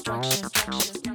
Structure, structure.